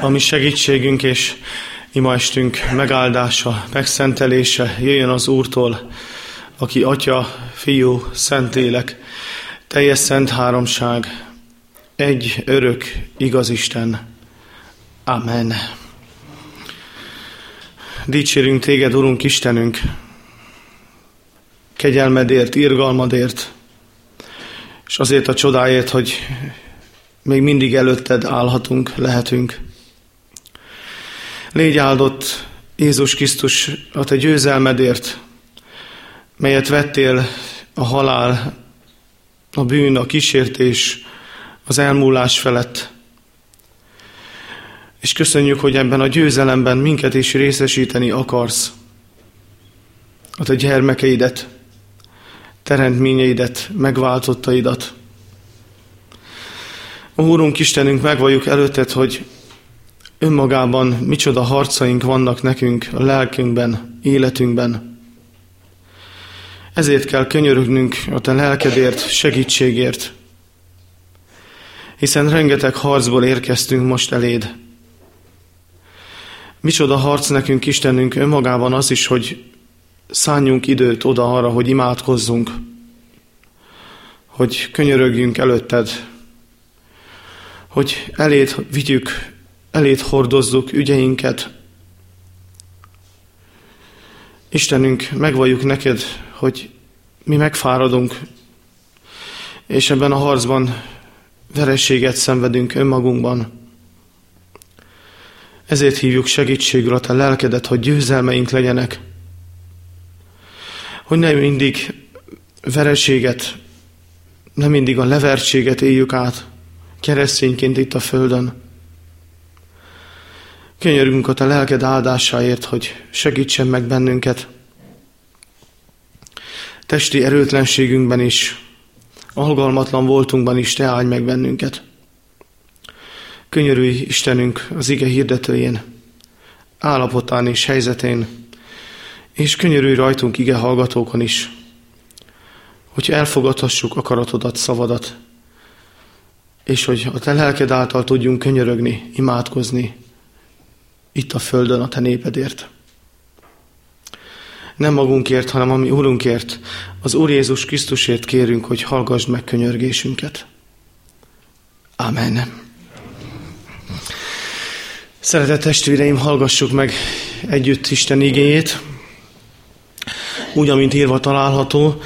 a mi segítségünk és imaestünk megáldása, megszentelése jöjjön az Úrtól, aki Atya, Fiú, Szentélek, teljes szent háromság, egy örök, igaz Isten. Amen. Dicsérünk téged, Urunk Istenünk, kegyelmedért, irgalmadért, és azért a csodáért, hogy még mindig előtted állhatunk, lehetünk. Légy áldott Jézus Krisztus a te győzelmedért, melyet vettél a halál, a bűn, a kísértés, az elmúlás felett. És köszönjük, hogy ebben a győzelemben minket is részesíteni akarsz. A te gyermekeidet, teremtményeidet, megváltottaidat. Úrunk Istenünk, megvalljuk előtted, hogy önmagában micsoda harcaink vannak nekünk a lelkünkben, életünkben. Ezért kell könyörögnünk a te lelkedért, segítségért, hiszen rengeteg harcból érkeztünk most eléd. Micsoda harc nekünk, Istenünk, önmagában az is, hogy szálljunk időt oda arra, hogy imádkozzunk, hogy könyörögjünk előtted, hogy eléd vigyük, eléd hordozzuk ügyeinket. Istenünk, megvalljuk neked, hogy mi megfáradunk, és ebben a harcban vereséget szenvedünk önmagunkban. Ezért hívjuk segítségül a te lelkedet, hogy győzelmeink legyenek. Hogy nem mindig vereséget, nem mindig a levertséget éljük át, keresztényként itt a Földön. Könyörgünk a te lelked áldásáért, hogy segítsen meg bennünket. Testi erőtlenségünkben is, algalmatlan voltunkban is te áldj meg bennünket. Könyörülj Istenünk az ige hirdetőjén, állapotán és helyzetén, és könyörülj rajtunk ige hallgatókon is, hogy elfogadhassuk akaratodat, szavadat, és hogy a te lelked által tudjunk könyörögni, imádkozni itt a földön a te népedért. Nem magunkért, hanem a mi Úrunkért, az Úr Jézus Krisztusért kérünk, hogy hallgassd meg könyörgésünket. Amen. Szeretett testvéreim, hallgassuk meg együtt Isten igényét, úgy, amint írva található,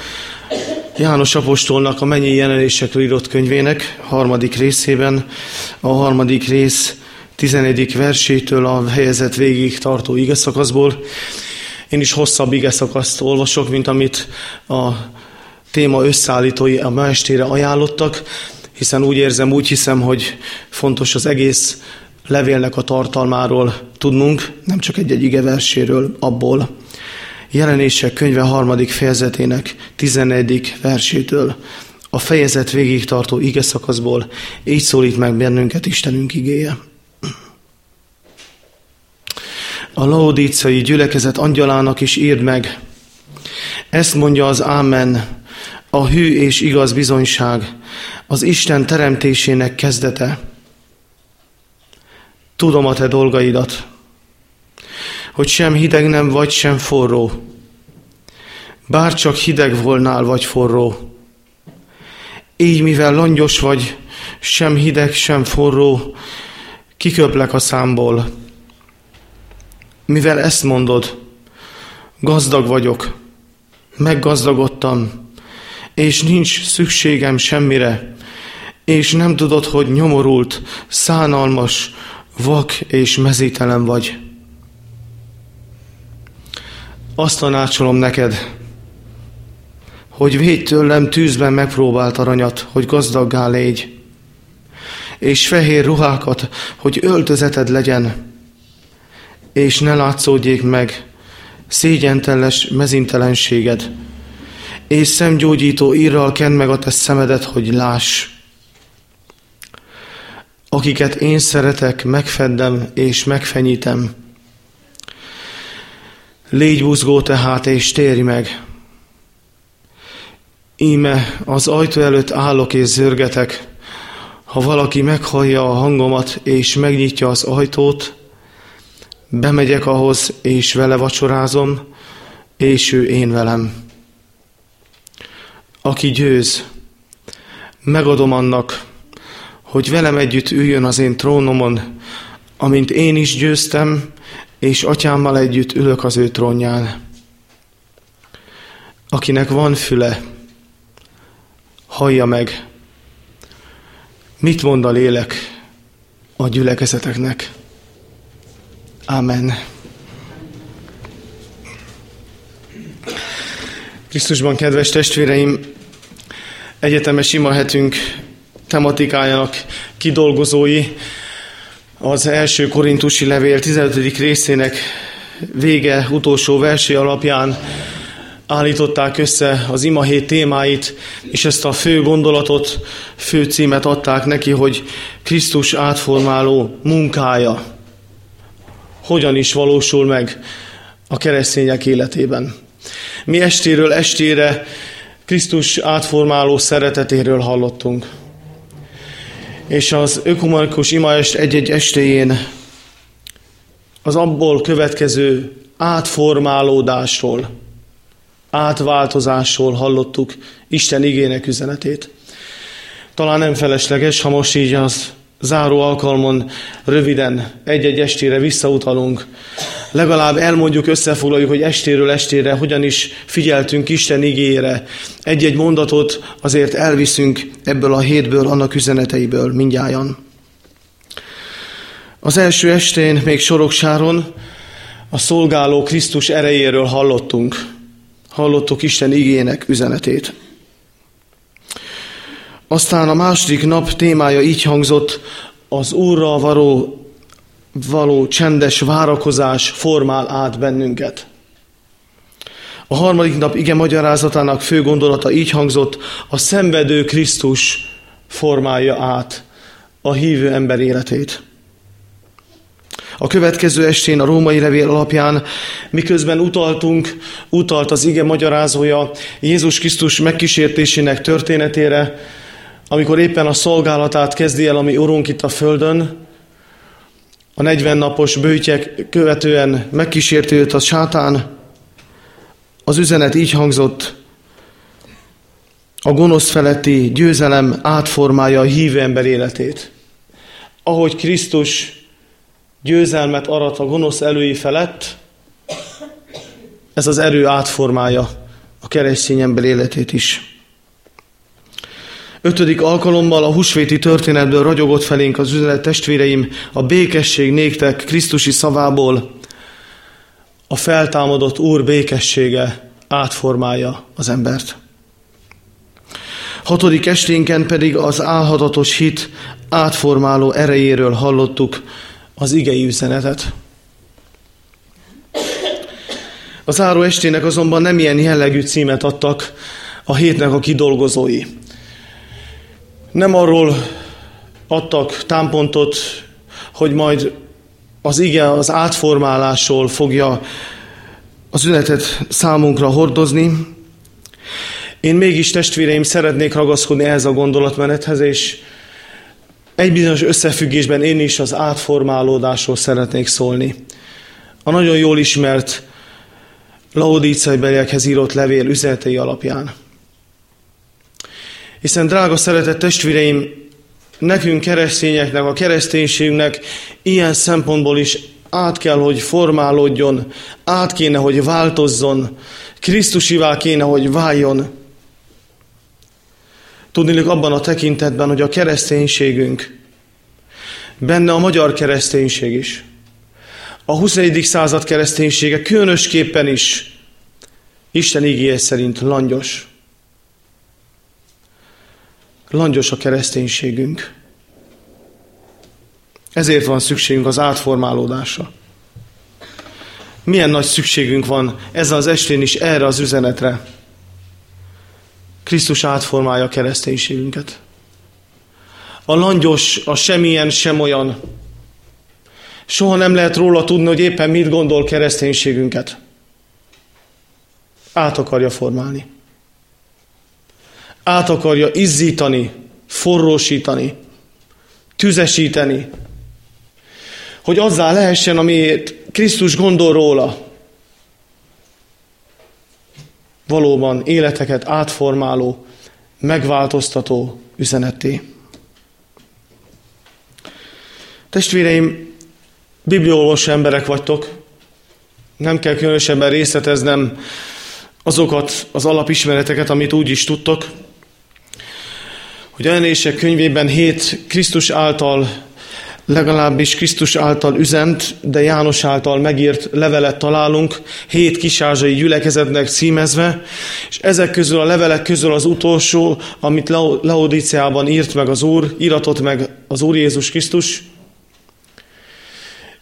János Apostolnak a mennyi jelenésekről írott könyvének harmadik részében, a harmadik rész 11. versétől a helyezet végig tartó ige szakaszból. Én is hosszabb ige szakaszt olvasok, mint amit a téma összeállítói a ma estére ajánlottak, hiszen úgy érzem, úgy hiszem, hogy fontos az egész levélnek a tartalmáról tudnunk, nem csak egy-egy ige verséről abból. Jelenések könyve harmadik fejezetének 11. versétől a fejezet végig tartó ige szakaszból így szólít meg bennünket Istenünk igéje. A laodícai gyülekezet angyalának is írd meg. Ezt mondja az Ámen, a hű és igaz bizonyság, az Isten teremtésének kezdete. Tudom a te dolgaidat, hogy sem hideg nem vagy, sem forró. Bár csak hideg volnál, vagy forró. Így, mivel langyos vagy, sem hideg, sem forró, kiköplek a számból. Mivel ezt mondod, gazdag vagyok, meggazdagodtam, és nincs szükségem semmire, és nem tudod, hogy nyomorult, szánalmas, vak és mezítelen vagy. Azt tanácsolom neked, hogy védj tőlem tűzben megpróbált aranyat, hogy gazdaggá légy, és fehér ruhákat, hogy öltözeted legyen, és ne látszódjék meg szégyentelles mezintelenséged, és szemgyógyító írral kend meg a te szemedet, hogy láss. Akiket én szeretek, megfeddem és megfenyítem. Légy buzgó tehát, és térj meg. Íme az ajtó előtt állok és zörgetek. ha valaki meghallja a hangomat és megnyitja az ajtót, bemegyek ahhoz, és vele vacsorázom, és ő én velem. Aki győz, megadom annak, hogy velem együtt üljön az én trónomon, amint én is győztem, és atyámmal együtt ülök az ő trónján. Akinek van füle, hallja meg, mit mond a lélek a gyülekezeteknek. Amen. Krisztusban, kedves testvéreim, egyetemes imahetünk tematikájának kidolgozói az első korintusi levél 15. részének vége utolsó versé alapján állították össze az imahét témáit, és ezt a fő gondolatot, fő címet adták neki, hogy Krisztus átformáló munkája hogyan is valósul meg a keresztények életében. Mi estéről estére Krisztus átformáló szeretetéről hallottunk. És az ökumenikus imaest egy-egy estéjén az abból következő átformálódásról, átváltozásról hallottuk Isten igének üzenetét. Talán nem felesleges, ha most így az záró alkalmon röviden egy-egy estére visszautalunk. Legalább elmondjuk, összefoglaljuk, hogy estéről estére hogyan is figyeltünk Isten igére. Egy-egy mondatot azért elviszünk ebből a hétből, annak üzeneteiből mindjájan. Az első estén, még Soroksáron, a szolgáló Krisztus erejéről hallottunk. Hallottuk Isten igének üzenetét. Aztán a második nap témája így hangzott, az Úrral való, való csendes várakozás formál át bennünket. A harmadik nap ige magyarázatának fő gondolata így hangzott, a szenvedő Krisztus formálja át a hívő ember életét. A következő estén a római levél alapján, miközben utaltunk, utalt az ige magyarázója Jézus Krisztus megkísértésének történetére, amikor éppen a szolgálatát kezdi el a mi Urunk itt a földön, a 40 napos bőtyek követően megkísérti őt a sátán, az üzenet így hangzott, a gonosz feletti győzelem átformálja a hívő ember életét. Ahogy Krisztus győzelmet arat a gonosz elői felett, ez az erő átformálja a keresztény ember életét is. Ötödik alkalommal a husvéti történetből ragyogott felénk az üzenet testvéreim, a békesség néktek Krisztusi szavából, a feltámadott Úr békessége átformálja az embert. Hatodik esténken pedig az álhatatos hit átformáló erejéről hallottuk az igei üzenetet. Az záró estének azonban nem ilyen jellegű címet adtak a hétnek a kidolgozói. Nem arról adtak támpontot, hogy majd az ige az átformálásról fogja az üzenetet számunkra hordozni. Én mégis testvéreim szeretnék ragaszkodni ehhez a gondolatmenethez, és egy bizonyos összefüggésben én is az átformálódásról szeretnék szólni. A nagyon jól ismert laodícai beliekhez írott levél üzenetei alapján. Hiszen, drága szeretett testvéreim, nekünk keresztényeknek, a kereszténységünknek ilyen szempontból is át kell, hogy formálódjon, át kéne, hogy változzon, Krisztusivá kéne, hogy váljon. Tudnilik abban a tekintetben, hogy a kereszténységünk, benne a magyar kereszténység is, a 21. század kereszténysége különösképpen is Isten ígéje szerint langyos. Langyos a kereszténységünk. Ezért van szükségünk az átformálódásra. Milyen nagy szükségünk van ezzel az estén is erre az üzenetre. Krisztus átformálja a kereszténységünket. A langyos, a semmilyen sem olyan. Soha nem lehet róla tudni, hogy éppen mit gondol kereszténységünket. Át akarja formálni át akarja izzítani, forrósítani, tüzesíteni, hogy azzá lehessen, amiért Krisztus gondol róla. Valóban életeket átformáló, megváltoztató üzeneté. Testvéreim, bibliolvasó emberek vagytok, nem kell különösebben részleteznem azokat az alapismereteket, amit úgy is tudtok, hogy a jelenések könyvében hét Krisztus által, legalábbis Krisztus által üzent, de János által megírt levelet találunk, hét kisázsai gyülekezetnek címezve, és ezek közül a levelek közül az utolsó, amit Laodiciában írt meg az Úr, iratott meg az Úr Jézus Krisztus,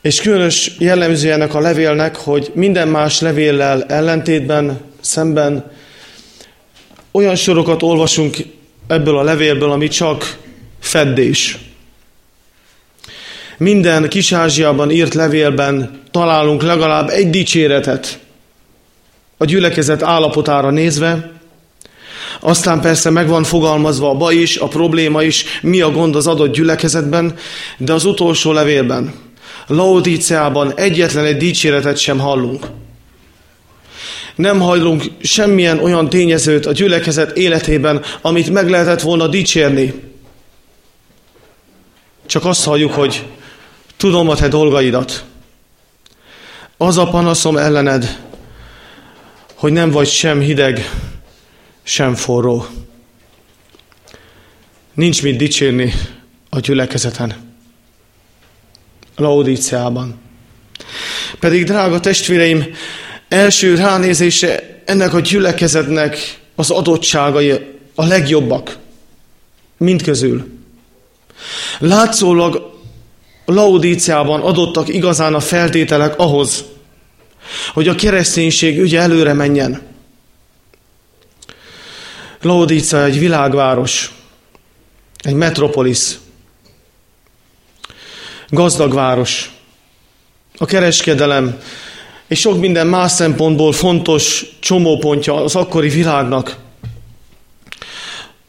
és különös jellemző ennek a levélnek, hogy minden más levéllel ellentétben, szemben olyan sorokat olvasunk ebből a levélből, ami csak feddés. Minden Kis-Ázsiában írt levélben találunk legalább egy dicséretet a gyülekezet állapotára nézve, aztán persze meg van fogalmazva a baj is, a probléma is, mi a gond az adott gyülekezetben, de az utolsó levélben, Laodíceában egyetlen egy dicséretet sem hallunk. Nem hallunk semmilyen olyan tényezőt a gyülekezet életében, amit meg lehetett volna dicsérni. Csak azt halljuk, hogy tudom a te dolgaidat. Az a panaszom ellened, hogy nem vagy sem hideg, sem forró. Nincs mit dicsérni a gyülekezeten. Laodíceában. Pedig, drága testvéreim, első ránézése ennek a gyülekezetnek az adottságai a legjobbak, mindközül. Látszólag Laodíciában adottak igazán a feltételek ahhoz, hogy a kereszténység ügye előre menjen. Laodícia egy világváros, egy metropolis, gazdag város, a kereskedelem és sok minden más szempontból fontos csomópontja az akkori világnak.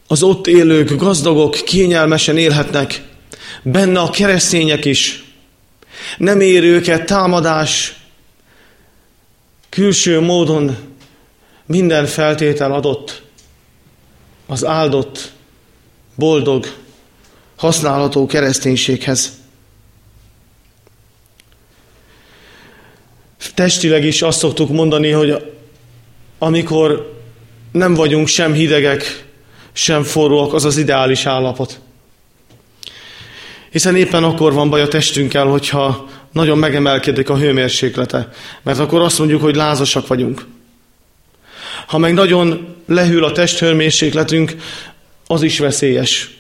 Az ott élők gazdagok kényelmesen élhetnek, benne a keresztények is. Nem ér őket támadás, külső módon minden feltétel adott az áldott, boldog, használható kereszténységhez. Testileg is azt szoktuk mondani, hogy amikor nem vagyunk sem hidegek, sem forróak, az az ideális állapot. Hiszen éppen akkor van baj a testünkkel, hogyha nagyon megemelkedik a hőmérséklete. Mert akkor azt mondjuk, hogy lázasak vagyunk. Ha meg nagyon lehűl a testhőmérsékletünk, az is veszélyes.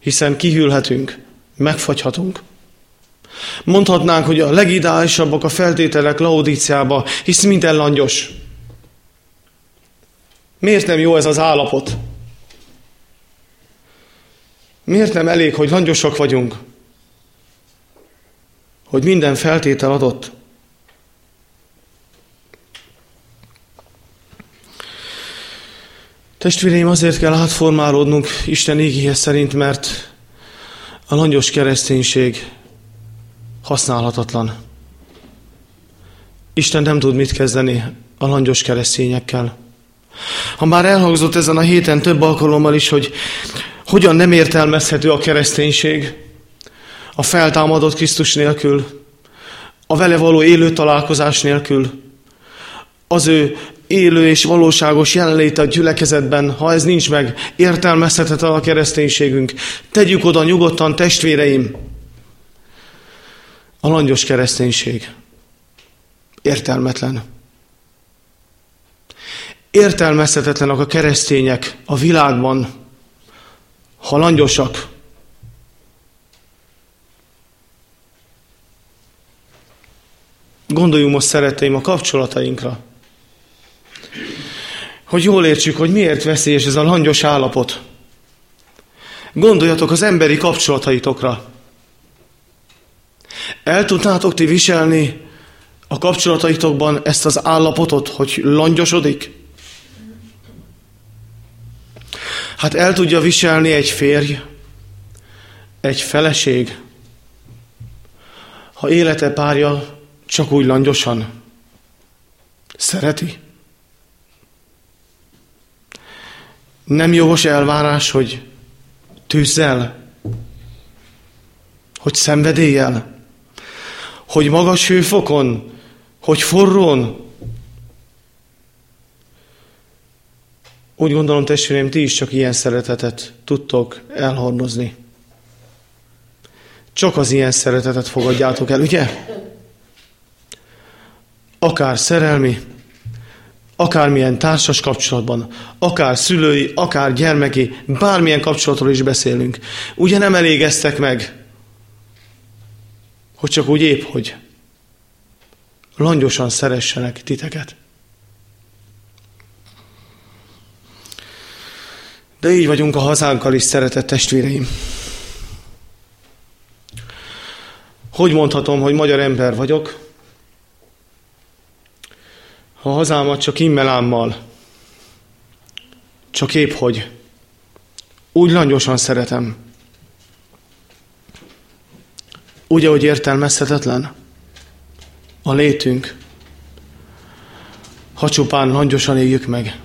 Hiszen kihűlhetünk, megfagyhatunk. Mondhatnánk, hogy a legideálisabbak a feltételek Laodíciába, hisz minden langyos. Miért nem jó ez az állapot? Miért nem elég, hogy langyosak vagyunk? Hogy minden feltétel adott? Testvéreim, azért kell átformálódnunk Isten ígéhez szerint, mert a langyos kereszténység használhatatlan. Isten nem tud mit kezdeni a langyos keresztényekkel. Ha már elhangzott ezen a héten több alkalommal is, hogy hogyan nem értelmezhető a kereszténység a feltámadott Krisztus nélkül, a vele való élő találkozás nélkül, az ő élő és valóságos jelenléte a gyülekezetben, ha ez nincs meg, értelmezhetetlen a kereszténységünk. Tegyük oda nyugodtan, testvéreim, a langyos kereszténység értelmetlen. Értelmezhetetlenek a keresztények a világban, ha langyosak. Gondoljunk most, szeretteim, a kapcsolatainkra. Hogy jól értsük, hogy miért veszélyes ez a langyos állapot. Gondoljatok az emberi kapcsolataitokra. El tudnátok ti viselni a kapcsolataitokban ezt az állapotot, hogy langyosodik? Hát el tudja viselni egy férj, egy feleség, ha élete párja csak úgy langyosan szereti? Nem jogos elvárás, hogy tűzzel, hogy szenvedéllyel, hogy magas hőfokon, hogy forrón. Úgy gondolom, testvéreim, ti is csak ilyen szeretetet tudtok elhordozni. Csak az ilyen szeretetet fogadjátok el, ugye? Akár szerelmi, akármilyen társas kapcsolatban, akár szülői, akár gyermeki, bármilyen kapcsolatról is beszélünk. Ugye nem elégeztek meg, hogy csak úgy épp, hogy langyosan szeressenek titeket. De így vagyunk a hazánkkal is, szeretett testvéreim. Hogy mondhatom, hogy magyar ember vagyok, ha hazámat csak immelámmal, csak épp hogy, úgy langyosan szeretem. Úgy, ahogy értelmezhetetlen a létünk, ha csupán langyosan éljük meg.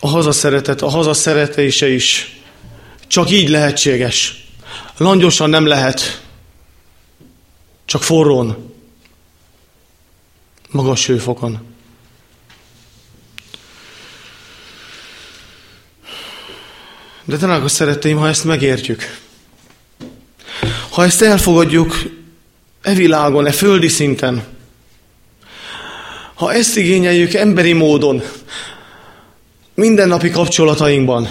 A haza szeretet, a haza szeretése is csak így lehetséges. Langyosan nem lehet, csak forrón, magas hőfokon. De drága szeretteim, ha ezt megértjük, ha ezt elfogadjuk e világon, e földi szinten, ha ezt igényeljük emberi módon, mindennapi kapcsolatainkban,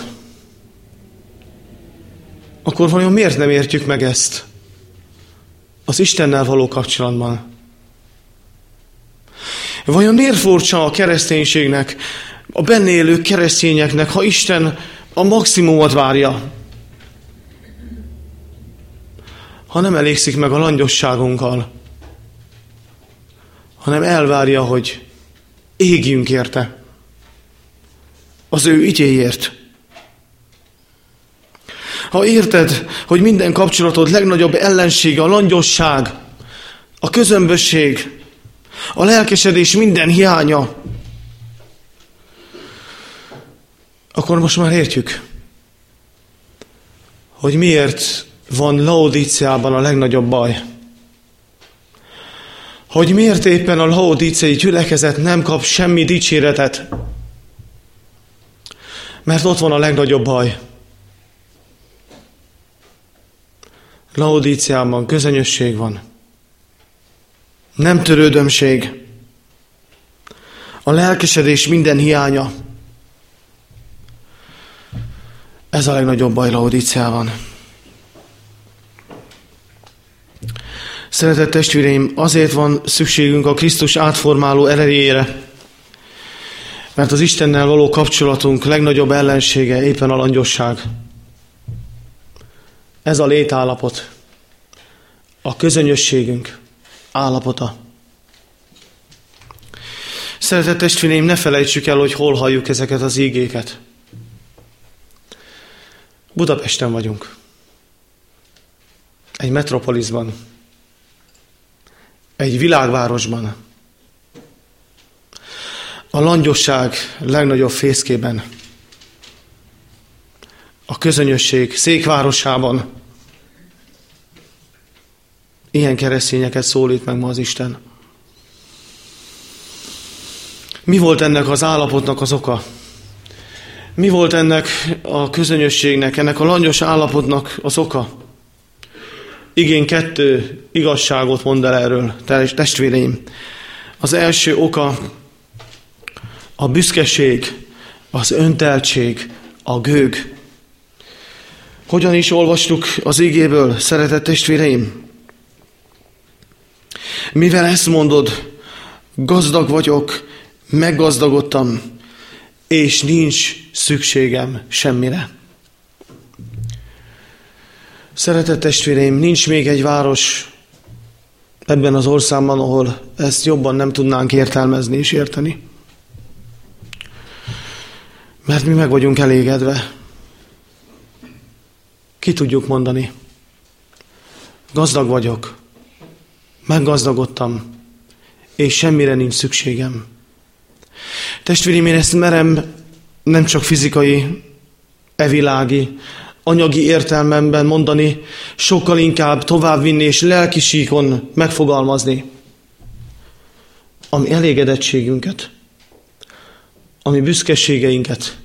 akkor vajon miért nem értjük meg ezt az Istennel való kapcsolatban? Vajon miért furcsa a kereszténységnek, a benne keresztényeknek, ha Isten a maximumot várja? Ha nem elégszik meg a langyosságunkkal, hanem elvárja, hogy égjünk érte az ő igyéért. Ha érted, hogy minden kapcsolatod legnagyobb ellensége a langyosság, a közömbösség, a lelkesedés minden hiánya, akkor most már értjük, hogy miért van Laodíciában a legnagyobb baj. Hogy miért éppen a laodíciai gyülekezet nem kap semmi dicséretet. Mert ott van a legnagyobb baj. Laodíciában közönösség van. Nem törődömség. A lelkesedés minden hiánya. Ez a legnagyobb baj Laodíciában. Szeretett testvéreim, azért van szükségünk a Krisztus átformáló erejére, mert az Istennel való kapcsolatunk legnagyobb ellensége éppen a langyosság. Ez a létállapot, a közönyösségünk állapota. Szeretett testvéreim, ne felejtsük el, hogy hol halljuk ezeket az ígéket. Budapesten vagyunk. Egy metropolisban. Egy világvárosban. A langyosság legnagyobb fészkében. A közönyösség székvárosában Ilyen keresztényeket szólít meg ma az Isten. Mi volt ennek az állapotnak az oka? Mi volt ennek a közönösségnek, ennek a langyos állapotnak az oka? Igén kettő igazságot mond el erről, testvéreim. Az első oka a büszkeség, az önteltség, a gőg. Hogyan is olvastuk az igéből, szeretett testvéreim? Mivel ezt mondod, gazdag vagyok, meggazdagodtam, és nincs szükségem semmire. Szeretett testvéreim, nincs még egy város ebben az országban, ahol ezt jobban nem tudnánk értelmezni és érteni. Mert mi meg vagyunk elégedve. ki tudjuk mondani. Gazdag vagyok, meggazdagodtam, és semmire nincs szükségem. Testvérim, én ezt merem nem csak fizikai, evilági, anyagi értelmemben mondani, sokkal inkább továbbvinni és lelki síkon megfogalmazni, ami elégedettségünket, ami büszkeségeinket,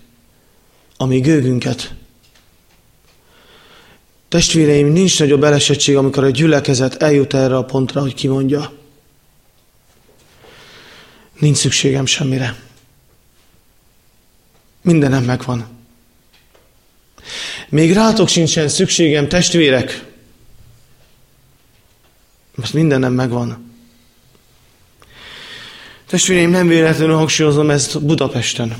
ami gőgünket. Testvéreim, nincs nagyobb elesettség, amikor a gyülekezet eljut erre a pontra, hogy kimondja. Nincs szükségem semmire. Mindenem megvan. Még rátok sincsen szükségem, testvérek, mert mindenem megvan. Testvéreim, nem véletlenül hangsúlyozom ezt Budapesten,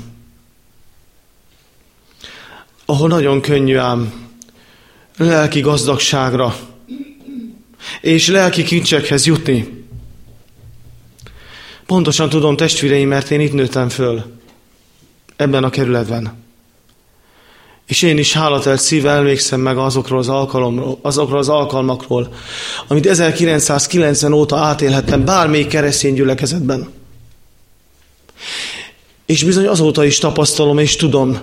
ahol nagyon könnyű ám lelki gazdagságra és lelki kincsekhez jutni. Pontosan tudom, testvéreim, mert én itt nőttem föl, ebben a kerületben. És én is hálatelt szívvel emlékszem meg azokról az, azokról az alkalmakról, amit 1990 óta átélhettem bármelyik keresztény gyülekezetben. És bizony azóta is tapasztalom és tudom,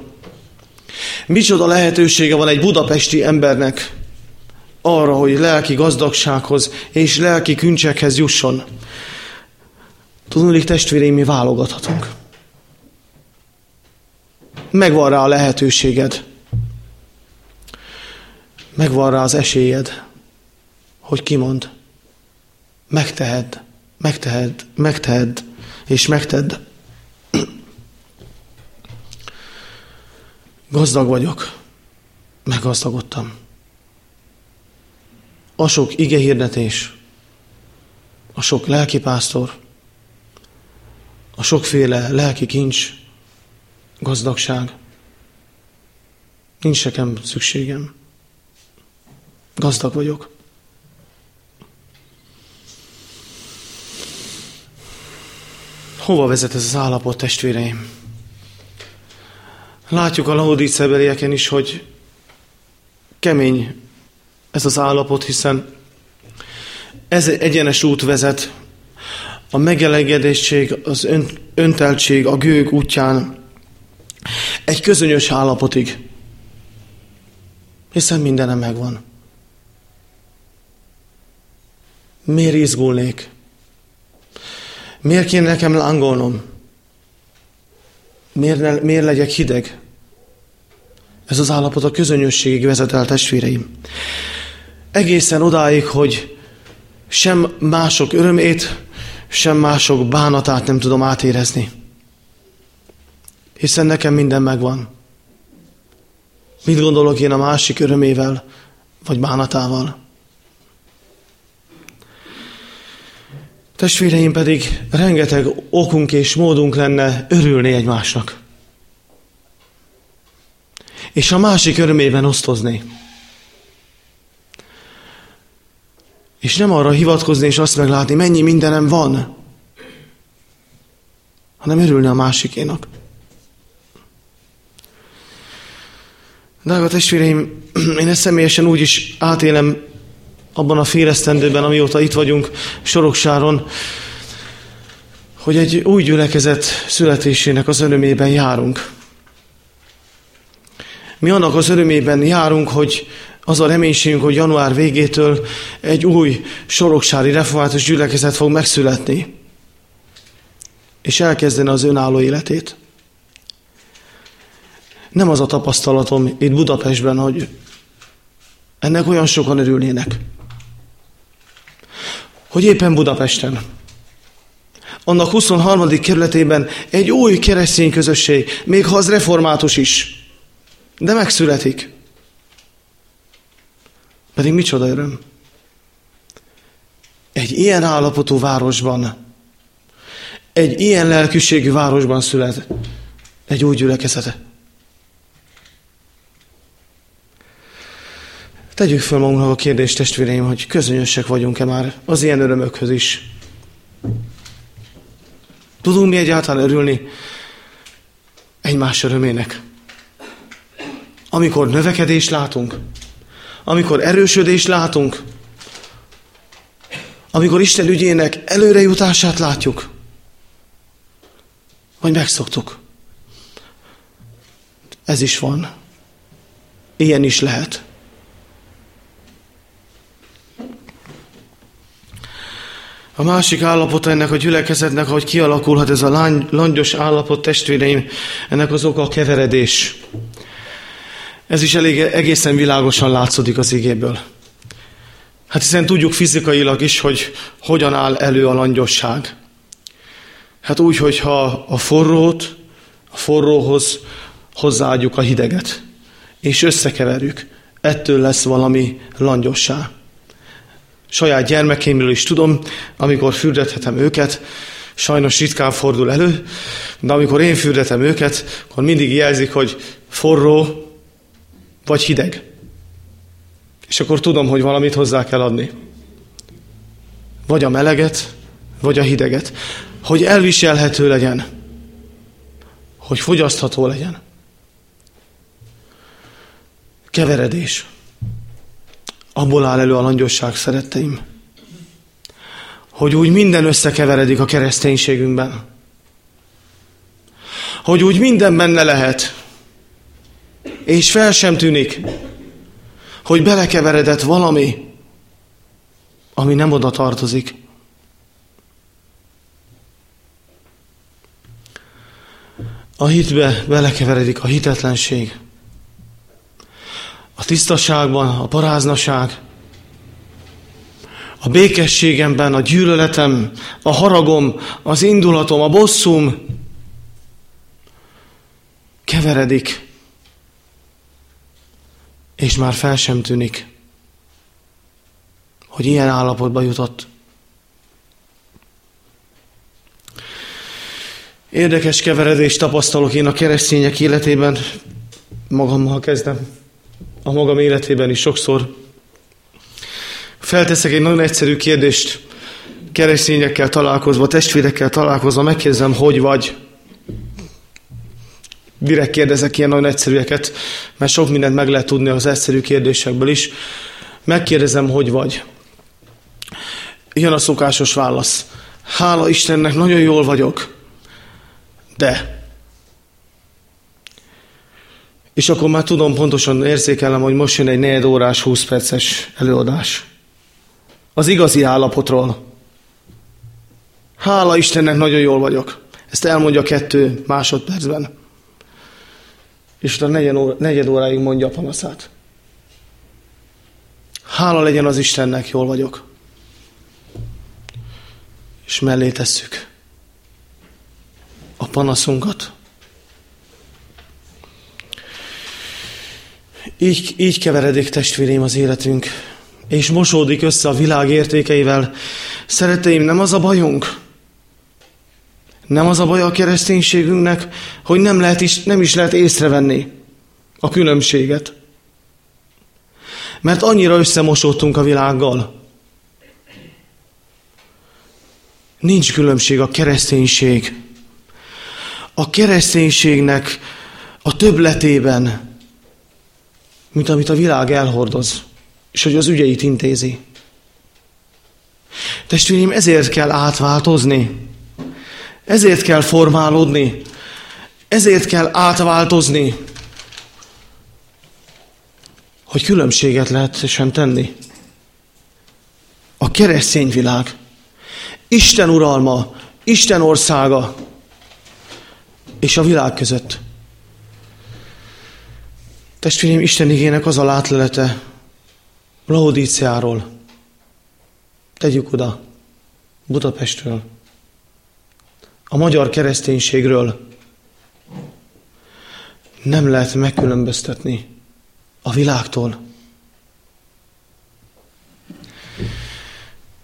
micsoda lehetősége van egy budapesti embernek arra, hogy lelki gazdagsághoz és lelki küncsekhez jusson. Tudnulik testvéreim, mi válogathatunk. Megvan rá a lehetőséged. Megvan rá az esélyed, hogy kimond. Megtehed, megtehed, megtehed, és megtedd. Gazdag vagyok, meggazdagodtam. A sok igehirdetés, a sok lelkipásztor, a sokféle lelki kincs, gazdagság. Nincs nekem szükségem. Gazdag vagyok. Hova vezet ez az állapot, testvéreim? Látjuk a laudícebelieken is, hogy kemény ez az állapot, hiszen ez egyenes út vezet a megelegedésség, az ön, önteltség a gőg útján egy közönyös állapotig, hiszen mindenem megvan. Miért izgulnék? Miért kéne nekem lángolnom? Miért, ne, miért legyek hideg? Ez az állapot a közönösségig vezet el, testvéreim. Egészen odáig, hogy sem mások örömét, sem mások bánatát nem tudom átérezni. Hiszen nekem minden megvan. Mit gondolok én a másik örömével, vagy bánatával? Testvéreim pedig rengeteg okunk és módunk lenne örülni egymásnak. És a másik örömében osztozni. És nem arra hivatkozni és azt meglátni, mennyi mindenem van, hanem örülni a másikénak. Drága testvéreim, én ezt személyesen úgy is átélem abban a félesztendőben, amióta itt vagyunk Soroksáron, hogy egy új gyülekezet születésének az örömében járunk. Mi annak az örömében járunk, hogy az a reménységünk, hogy január végétől egy új soroksári református gyülekezet fog megszületni, és elkezdeni az önálló életét. Nem az a tapasztalatom itt Budapestben, hogy ennek olyan sokan örülnének hogy éppen Budapesten, annak 23. kerületében egy új keresztény közösség, még ha az református is, de megszületik. Pedig micsoda öröm. Egy ilyen állapotú városban, egy ilyen lelkűségű városban szület egy új gyülekezete. Tegyük fel magunknak a kérdést, testvéreim, hogy közönösek vagyunk-e már az ilyen örömökhöz is. Tudunk mi egyáltalán örülni egymás örömének? Amikor növekedést látunk, amikor erősödést látunk, amikor Isten ügyének előrejutását látjuk, vagy megszoktuk. Ez is van. Ilyen is lehet. A másik állapot ennek a gyülekezetnek, hogy kialakulhat ez a lány, langyos állapot, testvéreim, ennek az oka a keveredés. Ez is elég egészen világosan látszódik az igéből. Hát hiszen tudjuk fizikailag is, hogy hogyan áll elő a langyosság. Hát úgy, hogyha a forrót, a forróhoz hozzáadjuk a hideget, és összekeverjük, ettől lesz valami langyossá. Saját gyermekeimről is tudom, amikor fürdethetem őket, sajnos ritkán fordul elő, de amikor én fürdetem őket, akkor mindig jelzik, hogy forró vagy hideg. És akkor tudom, hogy valamit hozzá kell adni. Vagy a meleget, vagy a hideget. Hogy elviselhető legyen. Hogy fogyasztható legyen. Keveredés. Abból áll elő a langyosság, szeretteim. Hogy úgy minden összekeveredik a kereszténységünkben. Hogy úgy minden benne lehet. És fel sem tűnik, hogy belekeveredett valami, ami nem oda tartozik. A hitbe belekeveredik a hitetlenség. A tisztaságban a paráznaság. A békességemben a gyűlöletem, a haragom, az indulatom, a bosszum keveredik és már fel sem tűnik, hogy ilyen állapotba jutott. Érdekes keveredést tapasztalok én a keresztények életében, magammal kezdem, a magam életében is sokszor. Felteszek egy nagyon egyszerű kérdést, keresztényekkel találkozva, testvérekkel találkozva, megkérdezem, hogy vagy direkt kérdezek ilyen nagyon egyszerűeket, mert sok mindent meg lehet tudni az egyszerű kérdésekből is. Megkérdezem, hogy vagy. Jön a szokásos válasz. Hála Istennek, nagyon jól vagyok. De. És akkor már tudom, pontosan érzékelem, hogy most jön egy 4 órás, 20 perces előadás. Az igazi állapotról. Hála Istennek, nagyon jól vagyok. Ezt elmondja kettő másodpercben és a negyed, óra, negyed óráig mondja a panaszát. Hála legyen az Istennek, jól vagyok. És mellé tesszük a panaszunkat. Így, így keveredik testvérém az életünk, és mosódik össze a világ értékeivel. Szereteim, nem az a bajunk, nem az a baj a kereszténységünknek, hogy nem, lehet is, nem is lehet észrevenni a különbséget. Mert annyira összemosódtunk a világgal. Nincs különbség a kereszténység. A kereszténységnek a többletében, mint amit a világ elhordoz, és hogy az ügyeit intézi. Testvéreim, ezért kell átváltozni. Ezért kell formálódni, ezért kell átváltozni, hogy különbséget lehet sem tenni. A keresztény világ, Isten uralma, Isten országa és a világ között. Testvérem, Isten igének az a látlelete Laodíciáról. Tegyük oda, Budapestről a magyar kereszténységről nem lehet megkülönböztetni a világtól.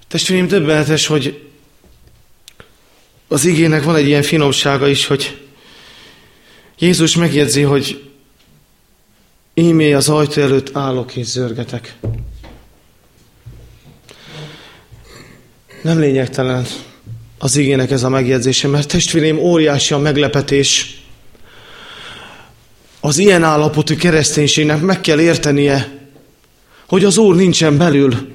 Testvéreim, többenetes, hogy az igének van egy ilyen finomsága is, hogy Jézus megjegyzi, hogy ímé az ajtó előtt állok és zörgetek. Nem lényegtelen, az igének ez a megjegyzése, mert testvérém óriási a meglepetés. Az ilyen állapotú kereszténységnek meg kell értenie, hogy az Úr nincsen belül.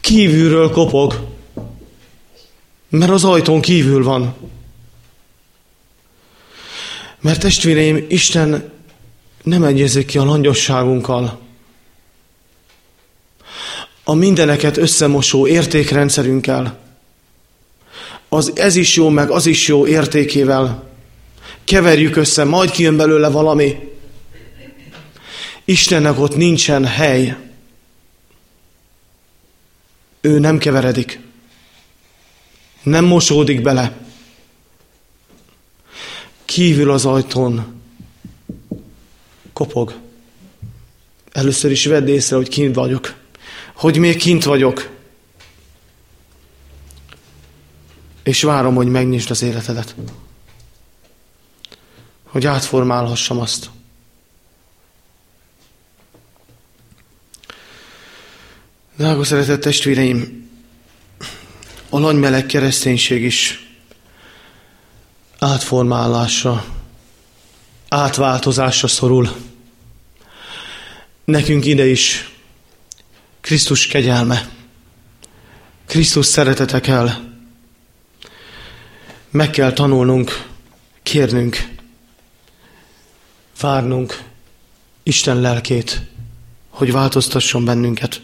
Kívülről kopog, mert az ajtón kívül van. Mert testvéreim, Isten nem egyezik ki a langyosságunkkal. A mindeneket összemosó értékrendszerünkkel. Az ez is jó, meg az is jó értékével. Keverjük össze, majd kijön belőle valami. Istennek ott nincsen hely. Ő nem keveredik. Nem mosódik bele. Kívül az ajtón kopog. Először is vedd észre, hogy kint vagyok. Hogy még kint vagyok. És várom, hogy megnyisd az életedet. Hogy átformálhassam azt. Drága szeretett testvéreim, a nagymeleg kereszténység is átformálásra, átváltozásra szorul. Nekünk ide is Krisztus kegyelme, Krisztus szeretete kell. Meg kell tanulnunk, kérnünk, várnunk Isten lelkét, hogy változtasson bennünket.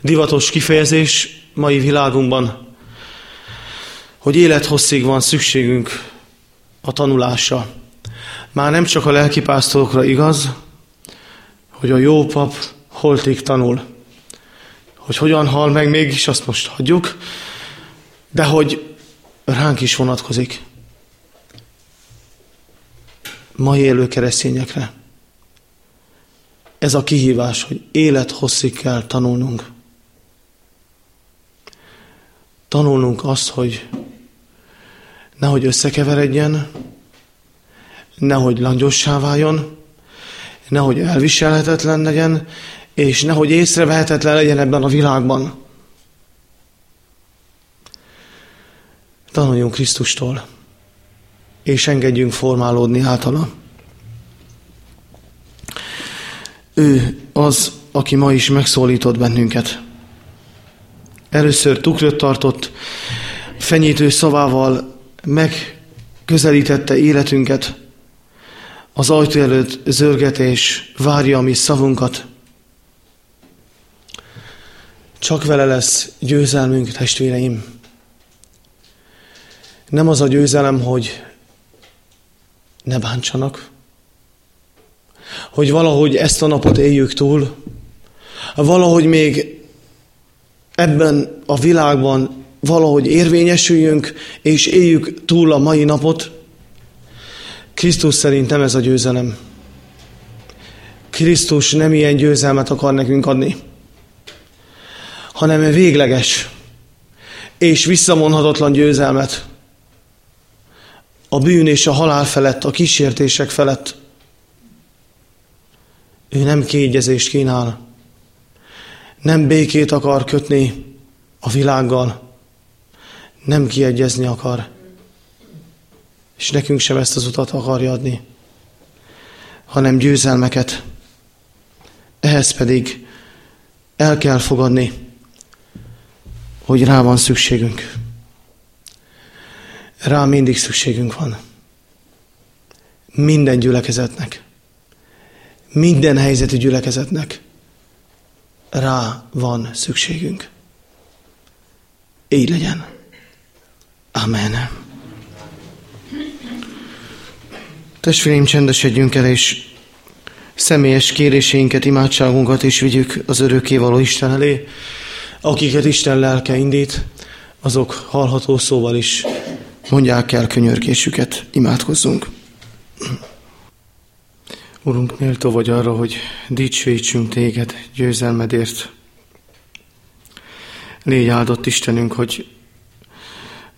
Divatos kifejezés mai világunkban, hogy élethosszig van szükségünk a tanulásra. Már nem csak a lelkipásztorokra igaz, hogy a jó pap holtig tanul. Hogy hogyan hal meg, mégis azt most hagyjuk, de hogy ránk is vonatkozik. Mai élő keresztényekre. Ez a kihívás, hogy élet hosszig kell tanulnunk. Tanulnunk azt, hogy nehogy összekeveredjen, nehogy langyossá váljon, nehogy elviselhetetlen legyen, és nehogy észrevehetetlen legyen ebben a világban. Tanuljunk Krisztustól, és engedjünk formálódni általa. Ő az, aki ma is megszólított bennünket. Először tukrot tartott, fenyítő szavával megközelítette életünket, az ajtó előtt zörget és várja a mi szavunkat. Csak vele lesz győzelmünk, testvéreim. Nem az a győzelem, hogy ne bántsanak, hogy valahogy ezt a napot éljük túl, valahogy még ebben a világban valahogy érvényesüljünk, és éljük túl a mai napot. Krisztus szerint nem ez a győzelem. Krisztus nem ilyen győzelmet akar nekünk adni, hanem végleges és visszamonhatatlan győzelmet a bűn és a halál felett, a kísértések felett. Ő nem kiegyezést kínál, nem békét akar kötni a világgal, nem kiegyezni akar, és nekünk sem ezt az utat akarja adni, hanem győzelmeket. Ehhez pedig el kell fogadni, hogy rá van szükségünk. Rá mindig szükségünk van. Minden gyülekezetnek, minden helyzetű gyülekezetnek rá van szükségünk. Így legyen. Amen. Testvéreim, csendesedjünk el, és személyes kéréseinket, imádságunkat is vigyük az örökkévaló Isten elé. Akiket Isten lelke indít, azok hallható szóval is mondják el könyörgésüket, imádkozzunk. Urunk, méltó vagy arra, hogy dicsőítsünk téged győzelmedért. Légy áldott Istenünk, hogy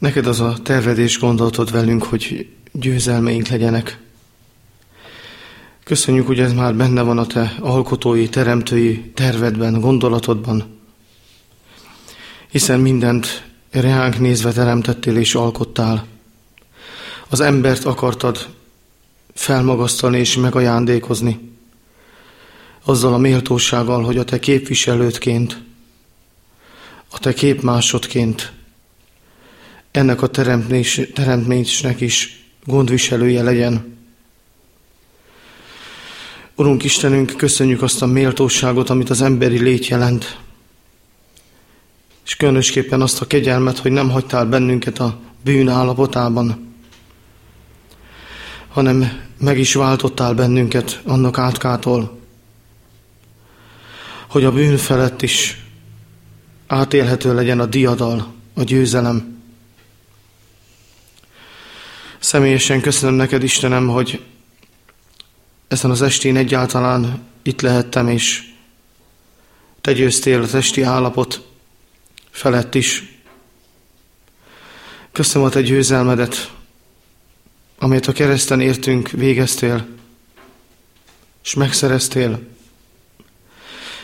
neked az a tervedés gondoltod velünk, hogy győzelmeink legyenek. Köszönjük, hogy ez már benne van a te alkotói, teremtői tervedben, gondolatodban, hiszen mindent reánk nézve teremtettél és alkottál. Az embert akartad felmagasztalni és megajándékozni. azzal a méltósággal, hogy a te képviselődként, a te képmásodként ennek a teremtménynek is gondviselője legyen. Urunk Istenünk, köszönjük azt a méltóságot, amit az emberi lét jelent, és különösképpen azt a kegyelmet, hogy nem hagytál bennünket a bűn állapotában, hanem meg is váltottál bennünket annak átkától, hogy a bűn felett is átélhető legyen a diadal, a győzelem. Személyesen köszönöm neked, Istenem, hogy ezen az estén egyáltalán itt lehettem, és te győztél a testi állapot felett is. Köszönöm a te győzelmedet, amelyet a kereszten értünk, végeztél, és megszereztél.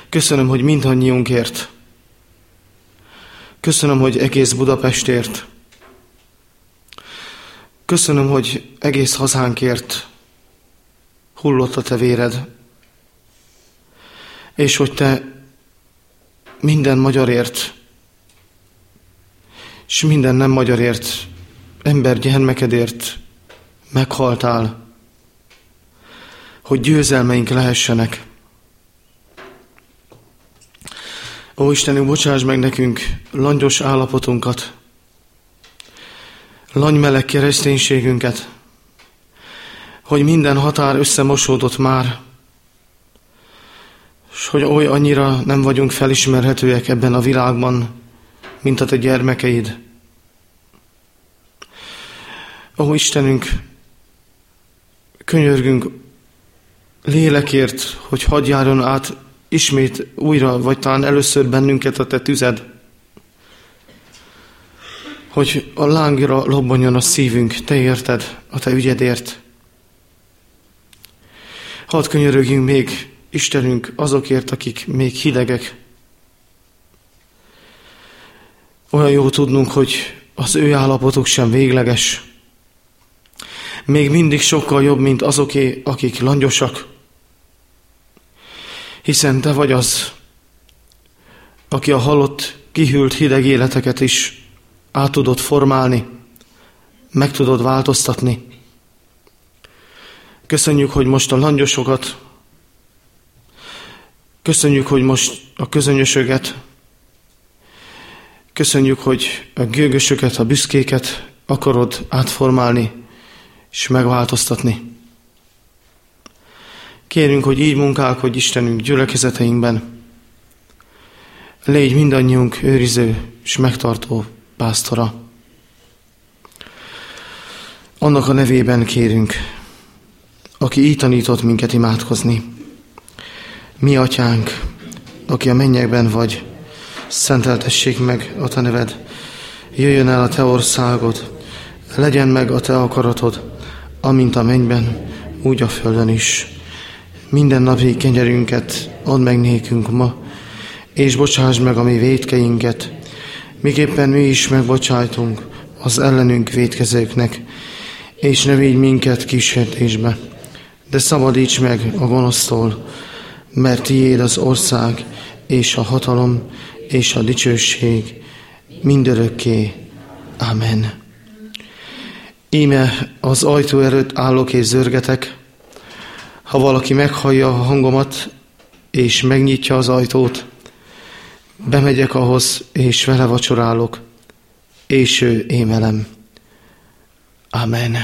Köszönöm, hogy mindannyiunkért. Köszönöm, hogy egész Budapestért. Köszönöm, hogy egész hazánkért hullott a te véred, és hogy te minden magyarért, és minden nem magyarért, ember gyermekedért meghaltál, hogy győzelmeink lehessenek. Ó Istenünk, bocsáss meg nekünk langyos állapotunkat, meleg kereszténységünket, hogy minden határ összemosódott már, és hogy oly annyira nem vagyunk felismerhetőek ebben a világban, mint a te gyermekeid. Ó Istenünk, könyörgünk lélekért, hogy hadd járjon át ismét újra, vagy talán először bennünket a te tüzed, hogy a lángra lobbanjon a szívünk, te érted, a te ügyedért. Hadd könyörögjünk még, Istenünk, azokért, akik még hidegek. Olyan jó tudnunk, hogy az ő állapotuk sem végleges. Még mindig sokkal jobb, mint azoké, akik langyosak. Hiszen te vagy az, aki a halott, kihűlt hideg életeket is át tudod formálni, meg tudod változtatni. Köszönjük, hogy most a langyosokat, köszönjük, hogy most a közönyösöget, köszönjük, hogy a gőgösöket, a büszkéket akarod átformálni és megváltoztatni. Kérünk, hogy így munkálkodj Istenünk gyülekezeteinkben. Légy mindannyiunk őriző és megtartó pásztora. Annak a nevében kérünk, aki így tanított minket imádkozni. Mi atyánk, aki a mennyekben vagy, szenteltessék meg a te neved, jöjjön el a te országod, legyen meg a te akaratod, amint a mennyben, úgy a földön is. Minden napi kenyerünket add meg nékünk ma, és bocsáss meg a mi védkeinket, miképpen mi is megbocsájtunk az ellenünk védkezőknek, és ne védj minket kísértésbe, de szabadíts meg a gonosztól, mert tiéd az ország, és a hatalom, és a dicsőség mindörökké. Amen. Íme az ajtó előtt állok és zörgetek. Ha valaki meghallja a hangomat, és megnyitja az ajtót, bemegyek ahhoz, és vele vacsorálok, és ő én velem. Amen.